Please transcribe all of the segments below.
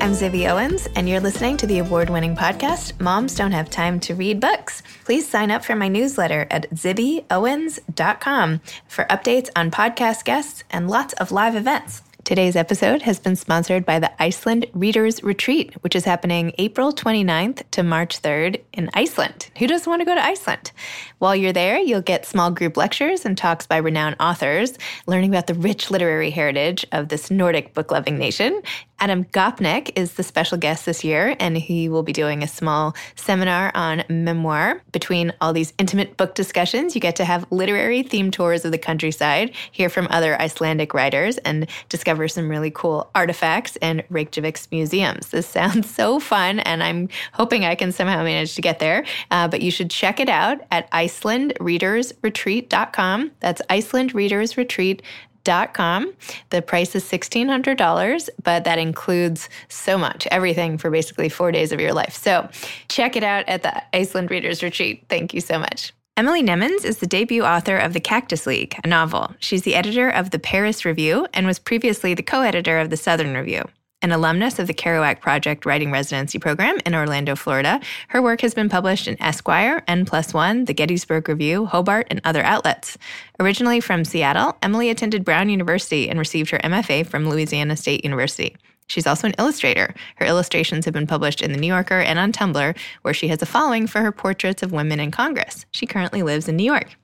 I'm Zibby Owens, and you're listening to the award winning podcast, Moms Don't Have Time to Read Books. Please sign up for my newsletter at zibbyowens.com for updates on podcast guests and lots of live events. Today's episode has been sponsored by the Iceland Readers Retreat, which is happening April 29th to March 3rd in Iceland. Who doesn't want to go to Iceland? While you're there, you'll get small group lectures and talks by renowned authors, learning about the rich literary heritage of this Nordic book loving nation. Adam Gopnik is the special guest this year, and he will be doing a small seminar on memoir. Between all these intimate book discussions, you get to have literary themed tours of the countryside, hear from other Icelandic writers, and discover some really cool artifacts in Reykjavik's museums. This sounds so fun, and I'm hoping I can somehow manage to get there. Uh, but you should check it out at IcelandReadersRetreat.com. That's IcelandReadersRetreat.com com. The price is $1,600, but that includes so much, everything for basically four days of your life. So check it out at the Iceland Readers Retreat. Thank you so much. Emily Nemens is the debut author of The Cactus League, a novel. She's the editor of the Paris Review and was previously the co editor of the Southern Review. An alumnus of the Kerouac Project Writing Residency Program in Orlando, Florida, her work has been published in Esquire, N Plus One, the Gettysburg Review, Hobart, and other outlets. Originally from Seattle, Emily attended Brown University and received her MFA from Louisiana State University. She's also an illustrator. Her illustrations have been published in The New Yorker and on Tumblr, where she has a following for her portraits of women in Congress. She currently lives in New York.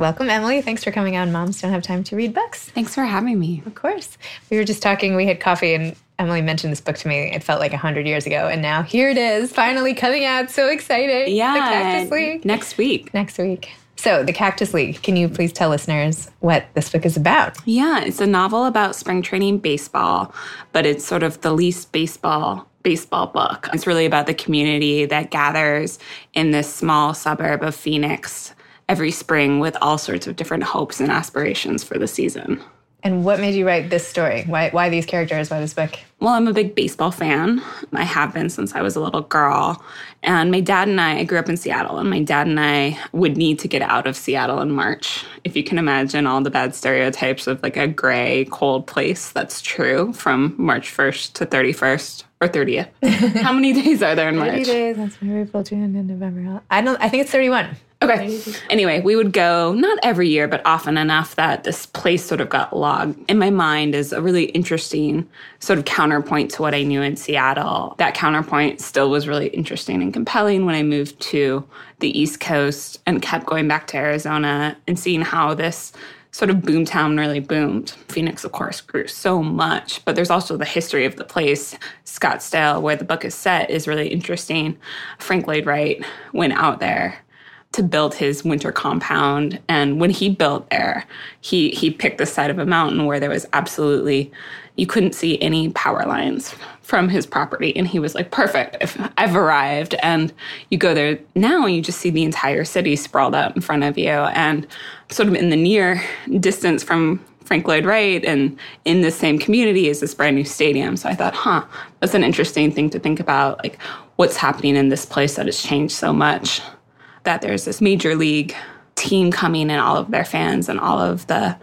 Welcome, Emily. Thanks for coming on Moms Don't Have Time to Read Books. Thanks for having me. Of course. We were just talking, we had coffee, and Emily mentioned this book to me. It felt like 100 years ago. And now here it is, finally coming out. So exciting. Yeah. The Cactus League. Next week. Next week. So, The Cactus League, can you please tell listeners what this book is about? Yeah, it's a novel about spring training baseball, but it's sort of the least baseball baseball book. It's really about the community that gathers in this small suburb of Phoenix every spring with all sorts of different hopes and aspirations for the season. And what made you write this story? Why, why these characters? Why this book? Well, I'm a big baseball fan. I have been since I was a little girl. And my dad and I, I grew up in Seattle, and my dad and I would need to get out of Seattle in March. If you can imagine all the bad stereotypes of like a gray, cold place, that's true from March 1st to 31st or 30th. How many days are there in March? 30 days. That's April, June, and November. I don't. I think it's 31. Okay. Anyway, we would go not every year, but often enough that this place sort of got logged in my mind as a really interesting sort of counterpoint to what I knew in Seattle. That counterpoint still was really interesting and compelling when I moved to the East Coast and kept going back to Arizona and seeing how this sort of boomtown really boomed. Phoenix, of course, grew so much, but there's also the history of the place. Scottsdale, where the book is set, is really interesting. Frank Lloyd Wright went out there to build his winter compound. And when he built there, he he picked the side of a mountain where there was absolutely you couldn't see any power lines from his property. And he was like, perfect, I've arrived. And you go there now and you just see the entire city sprawled out in front of you. And sort of in the near distance from Frank Lloyd Wright and in the same community is this brand new stadium. So I thought, huh, that's an interesting thing to think about. Like what's happening in this place that has changed so much that there's this major league team coming and all of their fans and all of the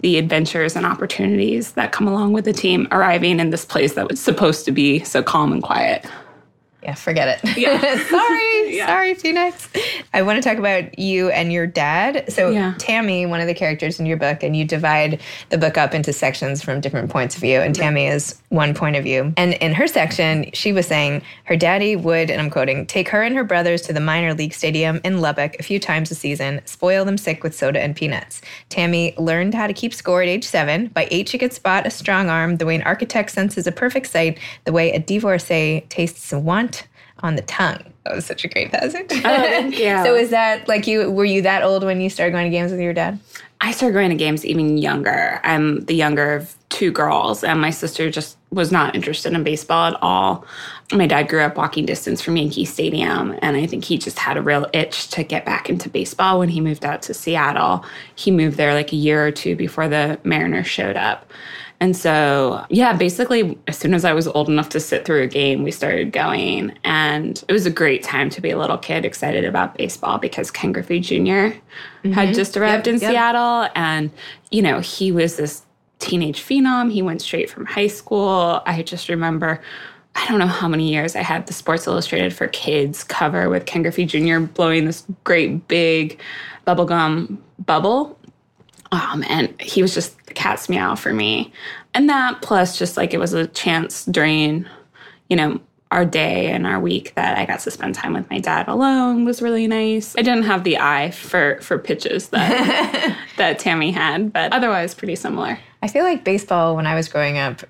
the adventures and opportunities that come along with the team arriving in this place that was supposed to be so calm and quiet. Yeah, forget it. Yeah. sorry, Yeah. sorry, Phoenix. I want to talk about you and your dad. So, Yeah. Tammy, one of the characters in your book, and you divide the book up into sections from different points of view. And Tammy is one point of view. And in her section, she was saying her daddy would, and I'm quoting, take her and her brothers to the minor league stadium in Lubbock a few times a season, spoil them sick with soda and peanuts. Tammy learned how to keep score at age seven. By eight, she could spot a strong arm, the way an architect senses a perfect site, the way a divorcee tastes a want on the tongue. That was such a great passage. Oh, thank you. so is that like you were you that old when you started going to games with your dad? I started going to games even younger. I'm the younger of two girls, and my sister just was not interested in baseball at all. My dad grew up walking distance from Yankee Stadium, and I think he just had a real itch to get back into baseball when he moved out to Seattle. He moved there like a year or two before the Mariners showed up. And so, yeah, basically, as soon as I was old enough to sit through a game, we started going. And it was a great time to be a little kid excited about baseball because Ken Griffey jr. had mm-hmm. just arrived in yep. Seattle. And, you know, he was this teenage phenom. He went straight from high school. I just remember. I don't know how many years I had the Sports Illustrated for Kids cover with Ken Griffey Jr. blowing this great big bubblegum bubble um, and he was just the cat's meow for me. And that plus just like it was a chance during, you know, our day and our week that I got to spend time with my dad alone was really nice. I didn't have the eye for for pitches that that Tammy had, but otherwise pretty similar. I feel like baseball when I was growing up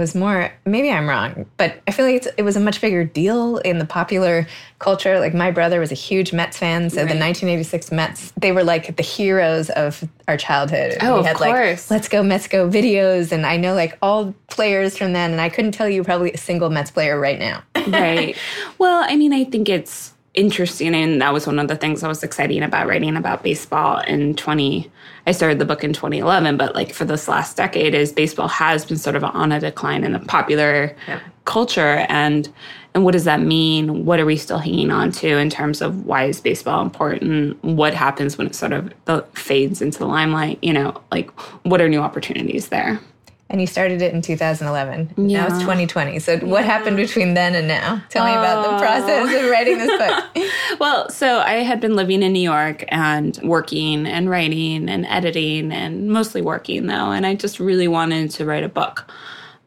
was more maybe I'm wrong, but I feel like it's, it was a much bigger deal in the popular culture. Like my brother was a huge Mets fan, so the 1986 Mets, they were like the heroes of our childhood. Oh, we of had course. like Let's Go Mets Go videos and I know like all players from then and I couldn't tell you probably a single Mets player right now. right. Well, I mean, I think it's interesting, and that was one of the things I was exciting about writing about baseball in 20. I started the book in 2011, but like for this last decade, is baseball has been sort of on a decline in the popular culture, and and what does that mean? What are we still hanging on to in terms of why is baseball important? What happens when it sort of uh, fades into the limelight? You know, like what are new opportunities there? And you started it in 2011. Yeah. Now it's 2020. So what happened between then and now? Tell me about the oh. process of writing this book. Well, so I had been living in New York and working and writing and editing and mostly working though. And I just really wanted to write a book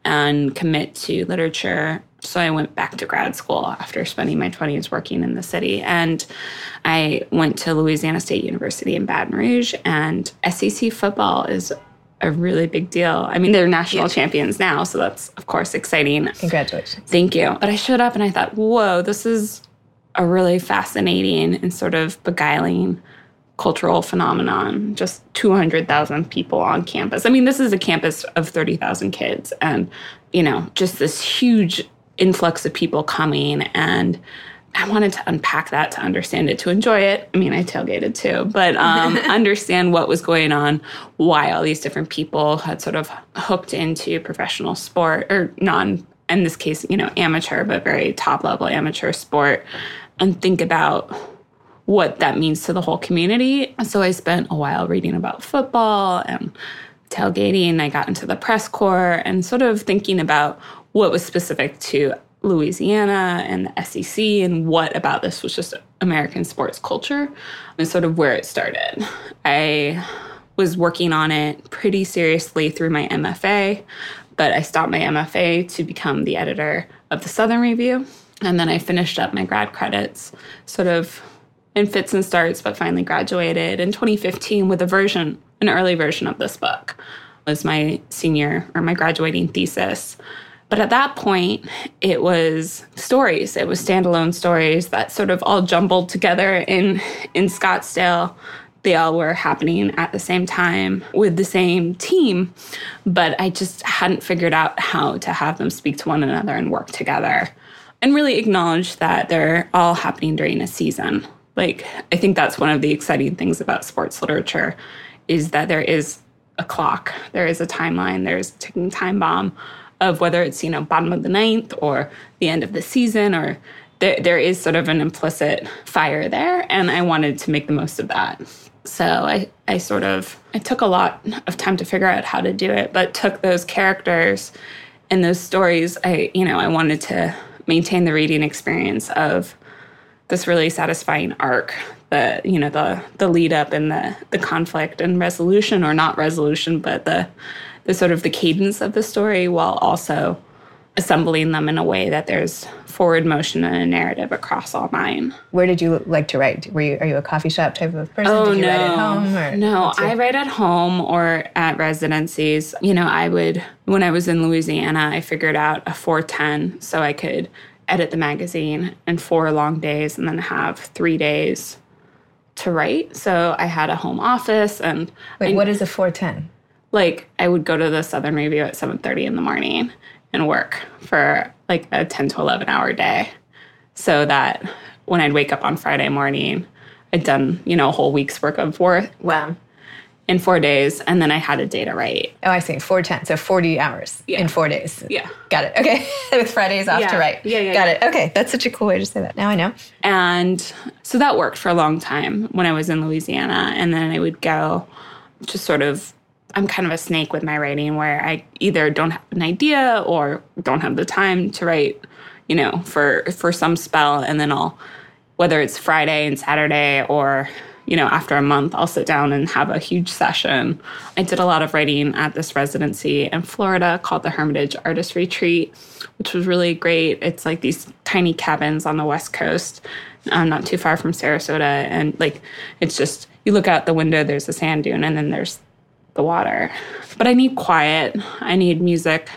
and commit to literature. So I went back to grad school after spending my 20s working in the city. And I went to Louisiana State University in Baton Rouge. And SEC football is a really big deal. I mean, they're national champions now. So that's, of course, exciting. Congratulations. Thank you. But I showed up and I thought, whoa, this is a really fascinating and sort of beguiling cultural phenomenon. Just 200,000 people on campus. I mean, this is a campus of 30,000 kids and, you know, just this huge influx of people coming and I wanted to unpack that to understand it, to enjoy it. I mean, I tailgated too, but um, understand what was going on, why all these different people had sort of hooked into professional sport or non, in this case, you know, amateur, but very top level amateur sport, and think about what that means to the whole community. So I spent a while reading about football and tailgating. I got into the press corps and sort of thinking about what was specific to Louisiana and the SEC and what about this was just American sports culture and sort of where it started. I was working on it pretty seriously through my MFA, but I stopped my MFA to become the editor of the Southern Review. And then I finished up my grad credits sort of in fits and starts, but finally graduated in 2015 with a version, an early version of this book. It was my senior or my graduating thesis. But at that point, it was stories. It was standalone stories that sort of all jumbled together in in Scottsdale. They all were happening at the same time with the same team, but I just hadn't figured out how to have them speak to one another and work together and really acknowledge that they're all happening during a season. Like I think that's one of the exciting things about sports literature is that there is a clock, there is a timeline, there's a ticking time bomb of whether it's you know bottom of the ninth or the end of the season or there, there is sort of an implicit fire there and i wanted to make the most of that. So I, I sort of i took a lot of time to figure out how to do it but took those characters and those stories. I you know i wanted to maintain the reading experience of this really satisfying arc the you know the the lead up and the the conflict and resolution or not resolution but the the sort of the cadence of the story while also assembling them in a way that there's forward motion and a narrative across all nine. Where did you like to write? Were you are you a coffee shop type of person? Oh did you no, write at home or no, I write at home or at residencies. You know, I would when I was in Louisiana, I figured out a four ten so I could edit the magazine in four long days and then have three days to write. So I had a home office and Wait, I- what is a four ten? Like I would go to the Southern Review at 7:30 in the morning and work for like a 10 to 11 hour day so that when I'd wake up on Friday morning I'd done, you know, a whole week's work of work Wow. in 4 days and then I had a day to write. Oh, I see. Four ten. So forty hours Yeah. in four days. Yeah. Got it. Okay. With Fridays off to Yeah. write. Yeah, yeah, Got yeah. it. Okay. That's such a cool way to say that. Now I know. And so that worked for a long time when I was in Louisiana. And then I would go just sort of, I'm kind of a snake with my writing where I either don't have an idea or don't have the time to write, you know, for, for some spell. And then I'll, whether it's Friday and Saturday or, you know, after a month, I'll sit down and have a huge session. I did a lot of writing at this residency in Florida called the Hermitage Artist Retreat, which was really great. It's like these tiny cabins on the West Coast, um, not too far from Sarasota. And like, it's just, you look out the window, there's a sand dune, and then there's the water. But I need quiet, I need music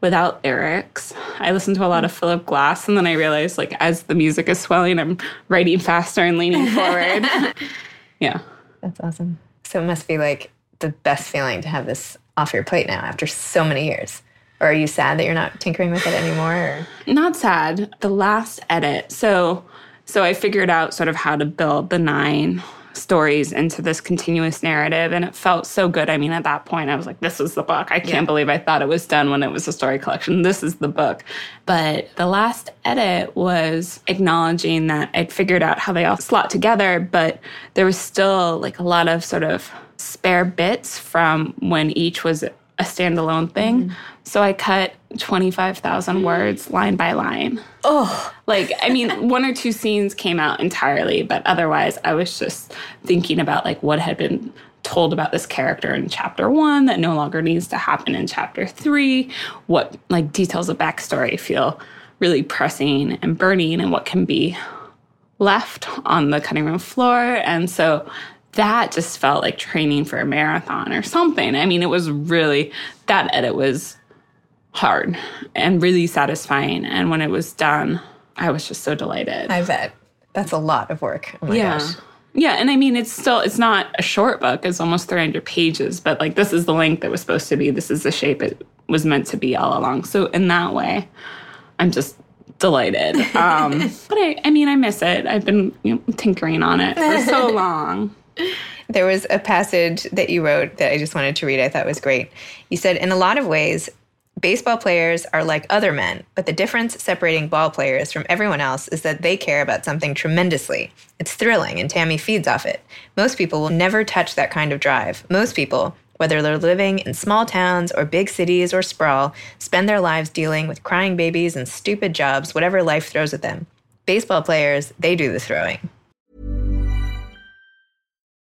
without lyrics. I listen to a lot of Philip Glass, and then I realize, like, as the music is swelling, I'm writing faster and leaning forward. yeah. That's awesome. So it must be like the best feeling to have this off your plate now after so many years. Or are you sad that you're not tinkering with it anymore? Or? Not sad. The last edit. So, so I figured out sort of how to build the nine stories into this continuous narrative and it felt so good. I mean, at that point I was like this is the book. I can't believe I thought it was done when it was a story collection. This is the book. But the last edit was acknowledging that I'd figured out how they all slot together, but there was still like a lot of sort of spare bits from when each was a standalone thing. Mm. So I cut 25,000 words line by line. Oh, Like, I mean, one or two scenes came out entirely, but otherwise, I was just thinking about like what had been told about this character in chapter one that no longer needs to happen in chapter three. What like details of backstory feel really pressing and burning, and what can be left on the cutting room floor. And so that just felt like training for a marathon or something. I mean, it was really, that edit was hard and really satisfying. And when it was done, I was just so delighted. I bet. That's a lot of work. Oh yeah. gosh. Yeah, and I mean it's still it's not a short book. It's almost 300 pages, but like this is the length it was supposed to be. This is the shape it was meant to be all along. So in that way, I'm just delighted. Um, but I, I mean, I miss it. I've been you know, tinkering on it for so long. There was a passage that you wrote that I just wanted to read. I thought was great. You said, in a lot of ways, baseball players are like other men, but the difference separating ball players from everyone else is that they care about something tremendously. It's thrilling, and Tammy feeds off it. Most people will never touch that kind of drive. Most people Whether they're living in small towns or big cities or sprawl, spend their lives dealing with crying babies and stupid jobs, whatever life throws at them. Baseball players, they do the throwing.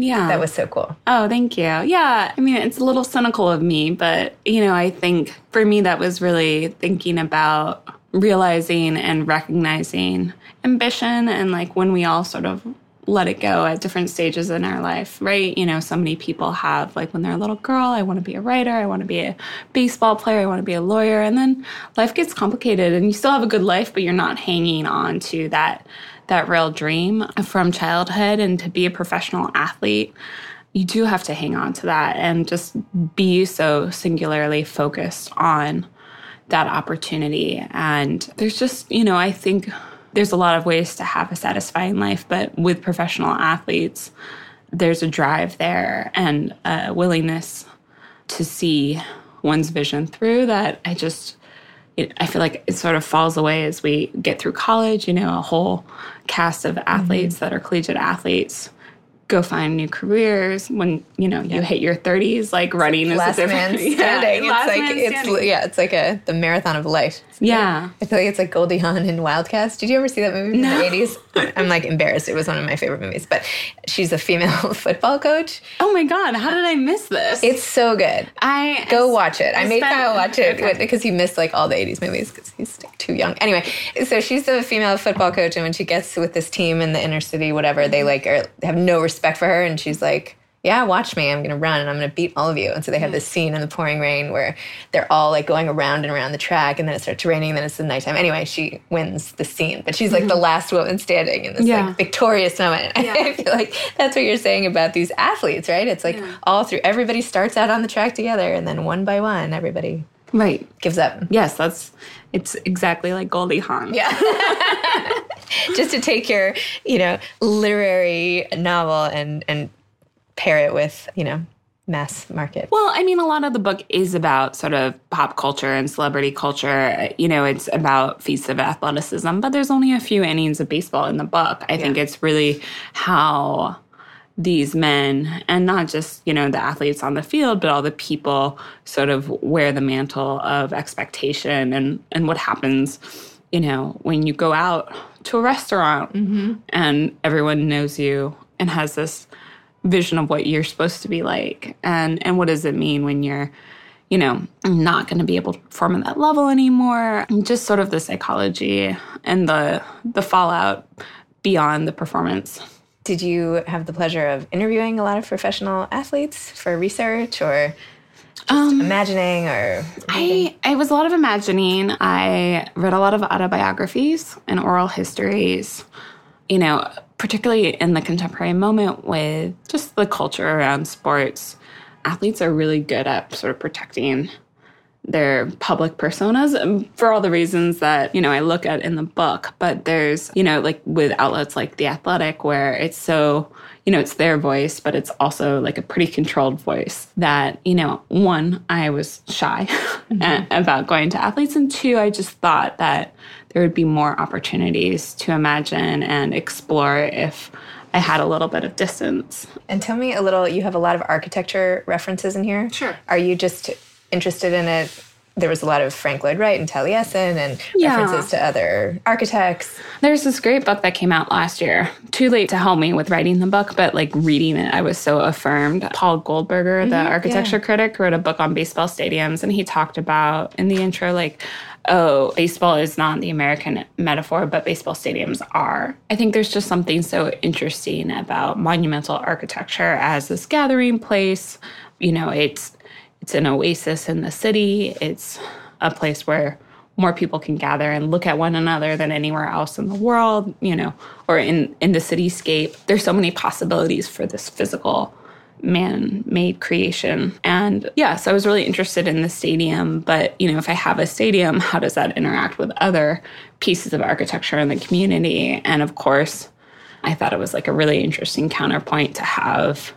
Yeah. That was so cool. Oh, thank you. Yeah. I mean, it's a little cynical of me, but, you know, I think for me, that was really thinking about realizing and recognizing ambition and like when we all sort of let it go at different stages in our life, right? You know, so many people have, like, when they're a little girl, I want to be a writer, I want to be a baseball player, I want to be a lawyer. And then life gets complicated and you still have a good life, but you're not hanging on to that that real dream from childhood and to be a professional athlete you do have to hang on to that and just be so singularly focused on that opportunity. And there's just you know i think there's a lot of ways to have a satisfying life but with professional athletes there's a drive there and a willingness to see one's vision through that i just it, I feel like it sort of falls away as we get through college. You know, a whole cast of athletes mm-hmm. that are collegiate athletes go find new careers when you know yeah. you hit your 30s like running is last a different man standing yeah, it's like it's standing. yeah it's like a the marathon of life yeah. I feel like it's like goldie hawn in wildcats. Did you ever see that movie no. the 80s i'm like embarrassed. It was one of my favorite movies but she's a female football coach. Oh my god how did i miss this? It's so good. I go watch it. I, I made kyle watch it okay. because he missed like all the 80s movies because he's too young. Anyway so she's a female football coach and when she gets with this team in the inner city whatever they like are, have no respect for her and she's like yeah, watch me. I'm going to run and I'm going to beat all of you. And so they have this scene in the pouring rain where they're all like going around and around the track and then it starts raining and then it's the nighttime. Anyway, she wins the scene, but she's like mm-hmm. the last woman standing in this yeah. like victorious moment. Yeah. I feel like that's what you're saying about these athletes, right? It's like yeah. all through, everybody starts out on the track together and then one by one, everybody right gives up. Yes, that's, it's exactly like Goldie Hawn. Yeah. Just to take your, you know, literary novel and, and pair it with, you know, mass market. Well, I mean, a lot of the book is about sort of pop culture and celebrity culture. You know, it's about feats of athleticism, but there's only a few innings of baseball in the book. I yeah. think it's really how these men and not just you know the athletes on the field but all the people sort of wear the mantle of expectation and and what happens you know when you go out to a restaurant mm-hmm. and everyone knows you and has this vision of what you're supposed to be like. And and what does it mean when you're you know not going to be able to perform at that level anymore? Just sort of the psychology and the the fallout beyond the performance. Did you have the pleasure of interviewing a lot of professional athletes for research or um, imagining or I, I was a lot of imagining. I read a lot of autobiographies and oral histories you know particularly in the contemporary moment with just the culture around sports, athletes are really good at sort of protecting their public personas for all the reasons that, you know, I look at in the book. But there's, you know, like with outlets like The Athletic, where it's so, you know, it's their voice, but it's also like a pretty controlled voice that, you know, one, I was shy mm-hmm. about going to athletes. And two, I just thought that there would be more opportunities to imagine and explore if I had a little bit of distance. And tell me a little, you have a lot of architecture references in here. Sure. Are you just interested in it there was a lot of Frank Lloyd Wright and Taliesin and yeah. references to other architects. There's this great book that came out last year. Too late to help me with writing the book, but like reading it, I was so affirmed. Paul Goldberger, mm-hmm, the architecture yeah. critic, wrote a book on baseball stadiums, and he talked about in the intro, like, oh, baseball is not the American metaphor, but baseball stadiums are. I think there's just something so interesting about monumental architecture as this gathering place. You know, it's it's an oasis in the city. It's a place where more people can gather and look at one another than anywhere else in the world, you know, or in, in the cityscape. There's so many possibilities for this physical man made creation. And yeah, so I was really interested in the stadium. But, you know, if I have a stadium, how does that interact with other pieces of architecture in the community? And of course, I thought it was like a really interesting counterpoint to have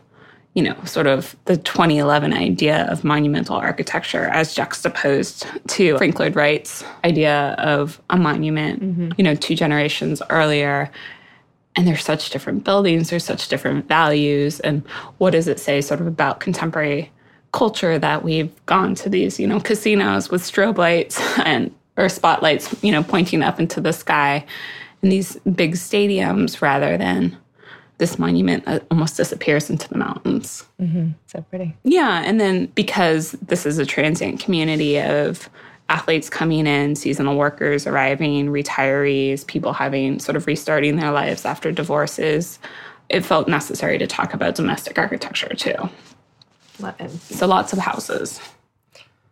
you know, sort of the 2011 idea of monumental architecture as juxtaposed to Frank Lloyd Wright's idea of a monument, mm-hmm. you know, two generations earlier. And there's such different buildings, there's such different values. And what does it say sort of about contemporary culture that we've gone to these, you know, casinos with strobe lights and or spotlights, you know, pointing up into the sky and these big stadiums rather than this monument uh, almost disappears into the mountains. Mm-hmm. So pretty. Yeah. And then because this is a transient community of athletes coming in, seasonal workers arriving, retirees, people having sort of restarting their lives after divorces, it felt necessary to talk about domestic architecture too. Love it. So lots of houses.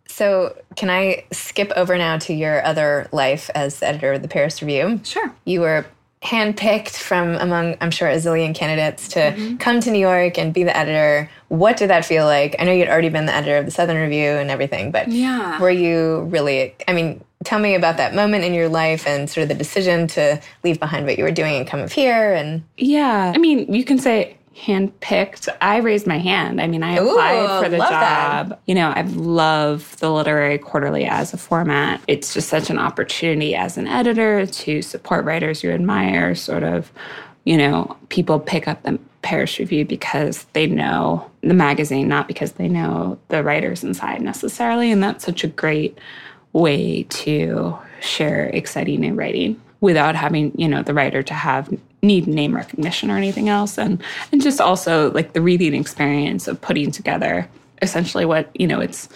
So, can I skip over now to your other life as editor of the Paris Review? Sure. You were handpicked from among, I'm sure, a zillion candidates to mm-hmm. come to New York and be the editor. What did that feel like? I know you'd already been the editor of the Southern Review and everything, but yeah. were you really, I mean, tell me about that moment in your life and sort of the decision to leave behind what you were doing and come up here and yeah i mean you can say handpicked. I raised my hand. I mean, I applied Ooh, for the job. That. You know, I love the literary quarterly as a format. It's just such an opportunity as an editor to support writers you admire, sort of, you know, people pick up the Paris Review because they know the magazine, not because they know the writers inside necessarily. And that's such a great way to share exciting new writing without having, you know, the writer to have need name recognition or anything else. And and just also like the reading experience of putting together essentially what you know it's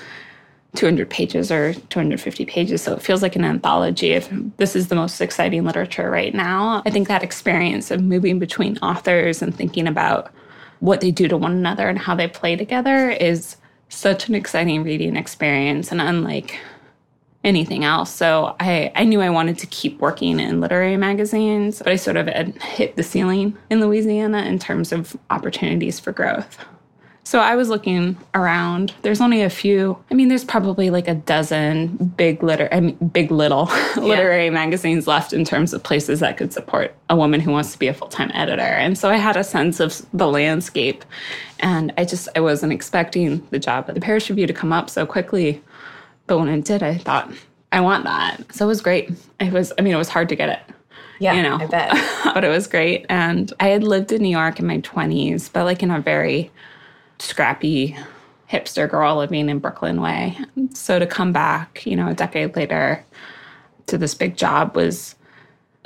200 pages or 250 pages. So it feels like an anthology if this is the most exciting literature right now. I think that experience of moving between authors and thinking about what they do to one another and how they play together is such an exciting reading experience. And unlike anything else. So I, I knew I wanted to keep working in literary magazines, but I sort of had hit the ceiling in Louisiana in terms of opportunities for growth. So I was looking around. There's only a few. I mean, there's probably like a dozen big liter, I mean, big little yeah. literary magazines left in terms of places that could support a woman who wants to be a full time editor. And so I had a sense of the landscape, and I just I wasn't expecting the job at the Paris Review to come up so quickly. But when it did, I thought, I want that. So it was great. It was, I mean, it was hard to get it. Yeah, you know, I bet. but it was great. And I had lived in New York in my 20s, but like in a very scrappy hipster girl living in Brooklyn way. So to come back, you know, a decade later to this big job was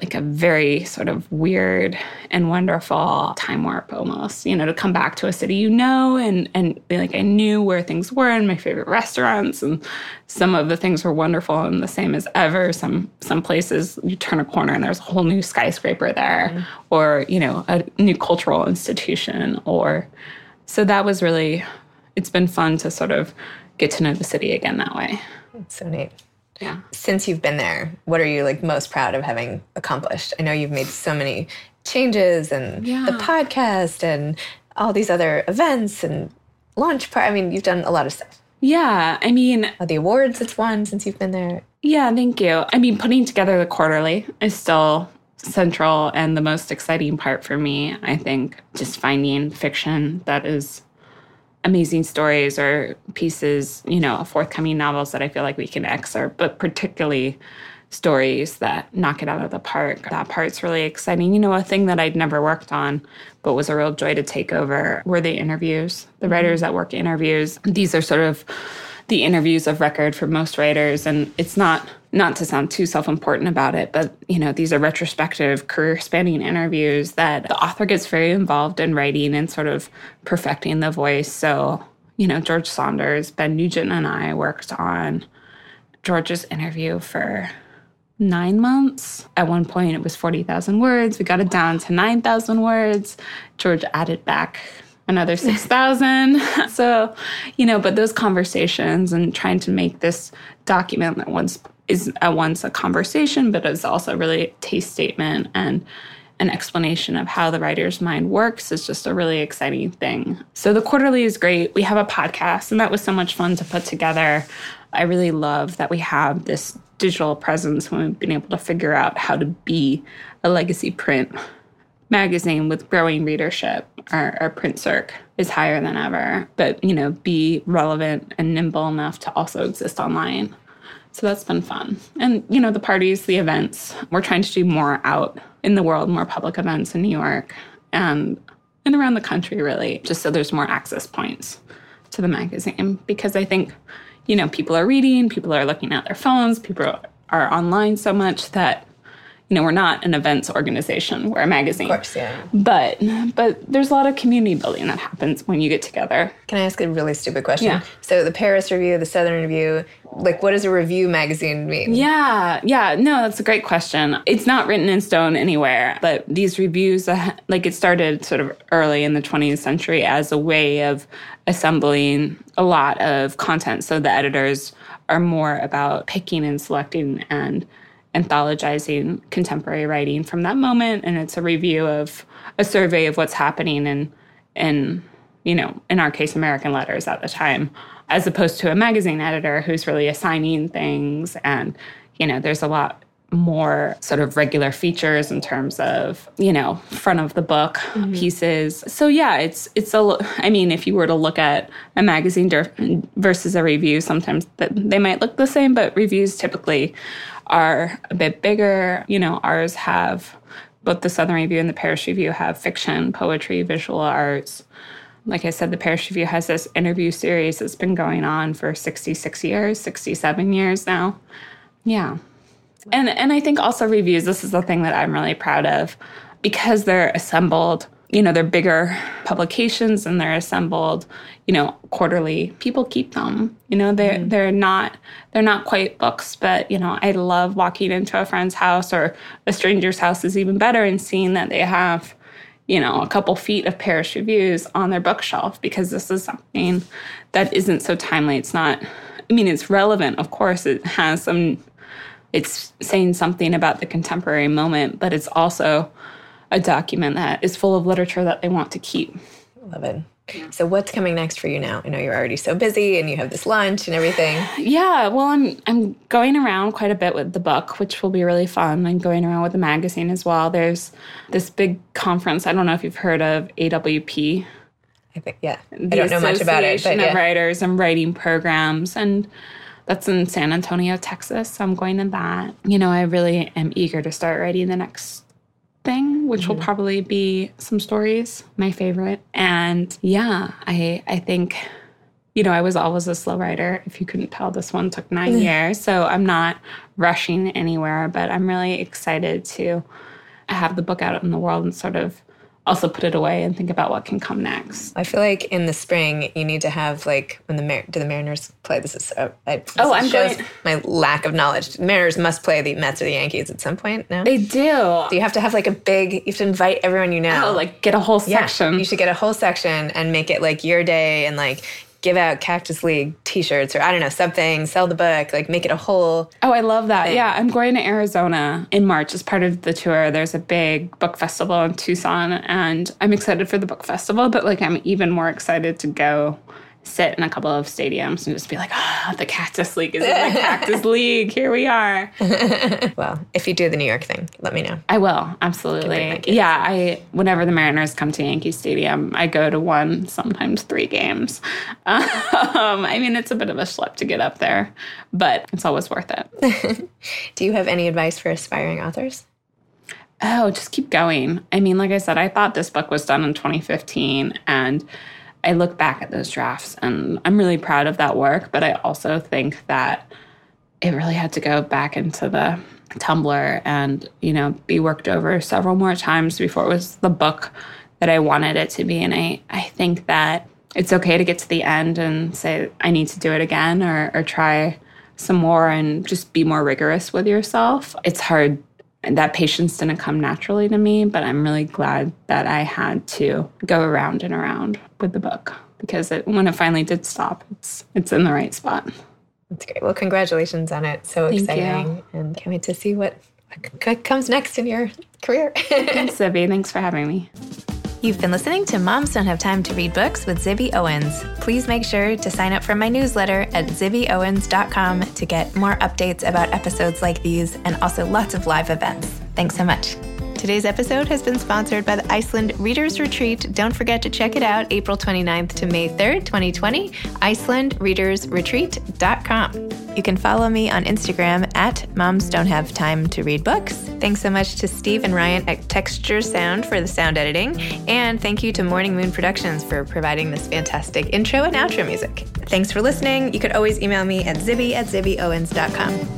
like a very sort of weird and wonderful time warp almost you know to come back to a city you know and and like i knew where things were and my favorite restaurants and some of the things were wonderful and the same as ever. Some some places you turn a corner and there's a whole new skyscraper there mm-hmm. or you know a new cultural institution or so that was really it's been fun to sort of get to know the city again that way. It's so neat yeah. Since you've been there, what are you like most proud of having accomplished? I know you've made so many changes and yeah. the podcast and all these other events and launch part. I mean, you've done a lot of stuff. Yeah, I mean, the awards it's won since you've been there. Yeah, thank you. I mean, putting together the quarterly is still central and the most exciting part for me. I think just finding fiction that is amazing stories or pieces, you know, forthcoming novels that I feel like we can excerpt, but particularly stories that knock it out of the park. That part's really exciting. You know, a thing that I'd never worked on, but was a real joy to take over were the interviews, the mm-hmm. writers at work interviews. These are sort of the interviews of record for most writers and it's not not to sound too self-important about it but you know these are retrospective career spanning interviews that the author gets very involved in writing and sort of perfecting the voice so you know george saunders ben nugent and i worked on george's interview for nine months. At one point, it was 40,000 words. We got it down to 9,000 words. George added back another 6,000. so, you know, but those conversations and trying to make this document that once is at once a conversation, but is also really a taste statement and an explanation of how the writer's mind works is just a really exciting thing. So the quarterly is great. We have a podcast, and that was so much fun to put together. I really love that we have this digital presence when we've been able to figure out how to be a legacy print magazine with growing readership, our, our print circ is higher than ever, but you know, be relevant and nimble enough to also exist online. So that's been fun. And you know, the parties, the events, we're trying to do more out in the world, more public events in New York and and around the country really, just so there's more access points to the magazine because I think you know, people are reading, people are looking at their phones, people are online so much that you know, we're not an events organization. We're a magazine. Of course, yeah. But but there's a lot of community building that happens when you get together. Can I ask a really stupid question? Yeah. So the Paris Review, the Southern Review, like what does a review magazine mean? Yeah, yeah. No, that's a great question. It's not written in stone anywhere, but these reviews, uh, like it started sort of early in the 20th century as a way of assembling a lot of content. So the editors are more about picking and selecting and anthologizing contemporary writing from that moment and it's a review of a survey of what's happening in in you know in our case american letters at the time as opposed to a magazine editor who's really assigning things and you know there's a lot more sort of regular features in terms of you know front of the book mm-hmm. pieces so yeah it's it's a i mean if you were to look at a magazine versus a review sometimes they might look the same but reviews typically are a bit bigger. You know, ours have both the Southern Review and the Paris Review have fiction, poetry, visual arts. Like I said, the Paris Review has this interview series that's been going on for 66 years, 67 years now. Yeah. And and I think also reviews, this is the thing that I'm really proud of because they're assembled you know, they're bigger publications and they're assembled, you know, quarterly. People keep them. You know, they're mm-hmm. they're not they're not quite books, but you know, I love walking into a friend's house or a stranger's house is even better and seeing that they have, you know, a couple feet of Paris reviews on their bookshelf because this is something that isn't so timely. It's not I mean, it's relevant, of course. It has some it's saying something about the contemporary moment, but it's also a document that is full of literature that they want to keep. Love it. So what's coming next for you now? I know you're already so busy and you have this lunch and everything. Yeah, well I'm I'm going around quite a bit with the book, which will be really fun. I'm going around with the magazine as well. There's this big conference. I don't know if you've heard of AWP. I think yeah. The I don't know much about it, but yeah. of writers and writing programs and that's in San Antonio, Texas. So I'm going to that. You know, I really am eager to start writing the next thing, which mm-hmm. will probably be some stories, my favorite. And yeah, I I think you know, I was always a slow writer. If you couldn't tell, this one took nine years. So I'm not rushing anywhere, but I'm really excited to have the book out in the world and sort of also put it away and think about what can come next. I feel like in the spring you need to have like when the Mar- do the Mariners play. This is so, I, this oh, I'm shows going. My lack of knowledge. Mariners must play the Mets or the Yankees at some point. No, they do. Do you have to have like a big? You have to invite everyone you know. Oh, like get a whole section. Yeah, you should get a whole section and make it like your day and like give out Cactus League t-shirts or I don't know, something, sell the book, like make it a whole Oh, I love that. Thing. Yeah, I'm going to Arizona in March as part of the tour. There's a big book festival in Tucson and I'm excited for the book festival, but like I'm even more excited to go sit in a couple of stadiums and just be like, ah, oh, the Cactus League is in the Cactus League. Here we are. well, if you do the New York thing, let me know. I will, absolutely. Yeah, I whenever the Mariners come to Yankee Stadium, I go to one, sometimes three games. Um, I mean, it's a bit of a schlep to get up there, but it's always worth it. do you have any advice for aspiring authors? Oh, just keep going. I mean, like I said, I thought this book was done in 2015 and I look back at those drafts and I'm really proud of that work, but I also think that it really had to go back into the tumbler and, you know, be worked over several more times before it was the book that I wanted it to be. And I, I think that it's okay to get to the end and say, I need to do it again or, or try some more and just be more rigorous with yourself. It's hard that patience didn't come naturally to me, but I'm really glad that I had to go around and around with the book because it, when it finally did stop, it's it's in the right spot. That's great. Well, congratulations on it. So Thank exciting, you. and can't wait to see what comes next in your career. Thanks, Zibby. Thanks for having me. You've been listening to Moms Don't Have Time to Read Books with Zibby Owens. Please make sure to sign up for my newsletter at zibbyowens.com to get more updates about episodes like these and also lots of live events. Thanks so much. Today's episode has been sponsored by the Iceland Readers Retreat. Don't forget to check it out April 29th to May 3rd, 2020, icelandreadersretreat.com. You can follow me on Instagram at Moms Don't Have Time to Read Books. Thanks so much to Steve and Ryan at Texture Sound for the sound editing. And thank you to Morning Moon Productions for providing this fantastic intro and outro music. Thanks for listening. You could always email me at zibby at zibbyowens.com.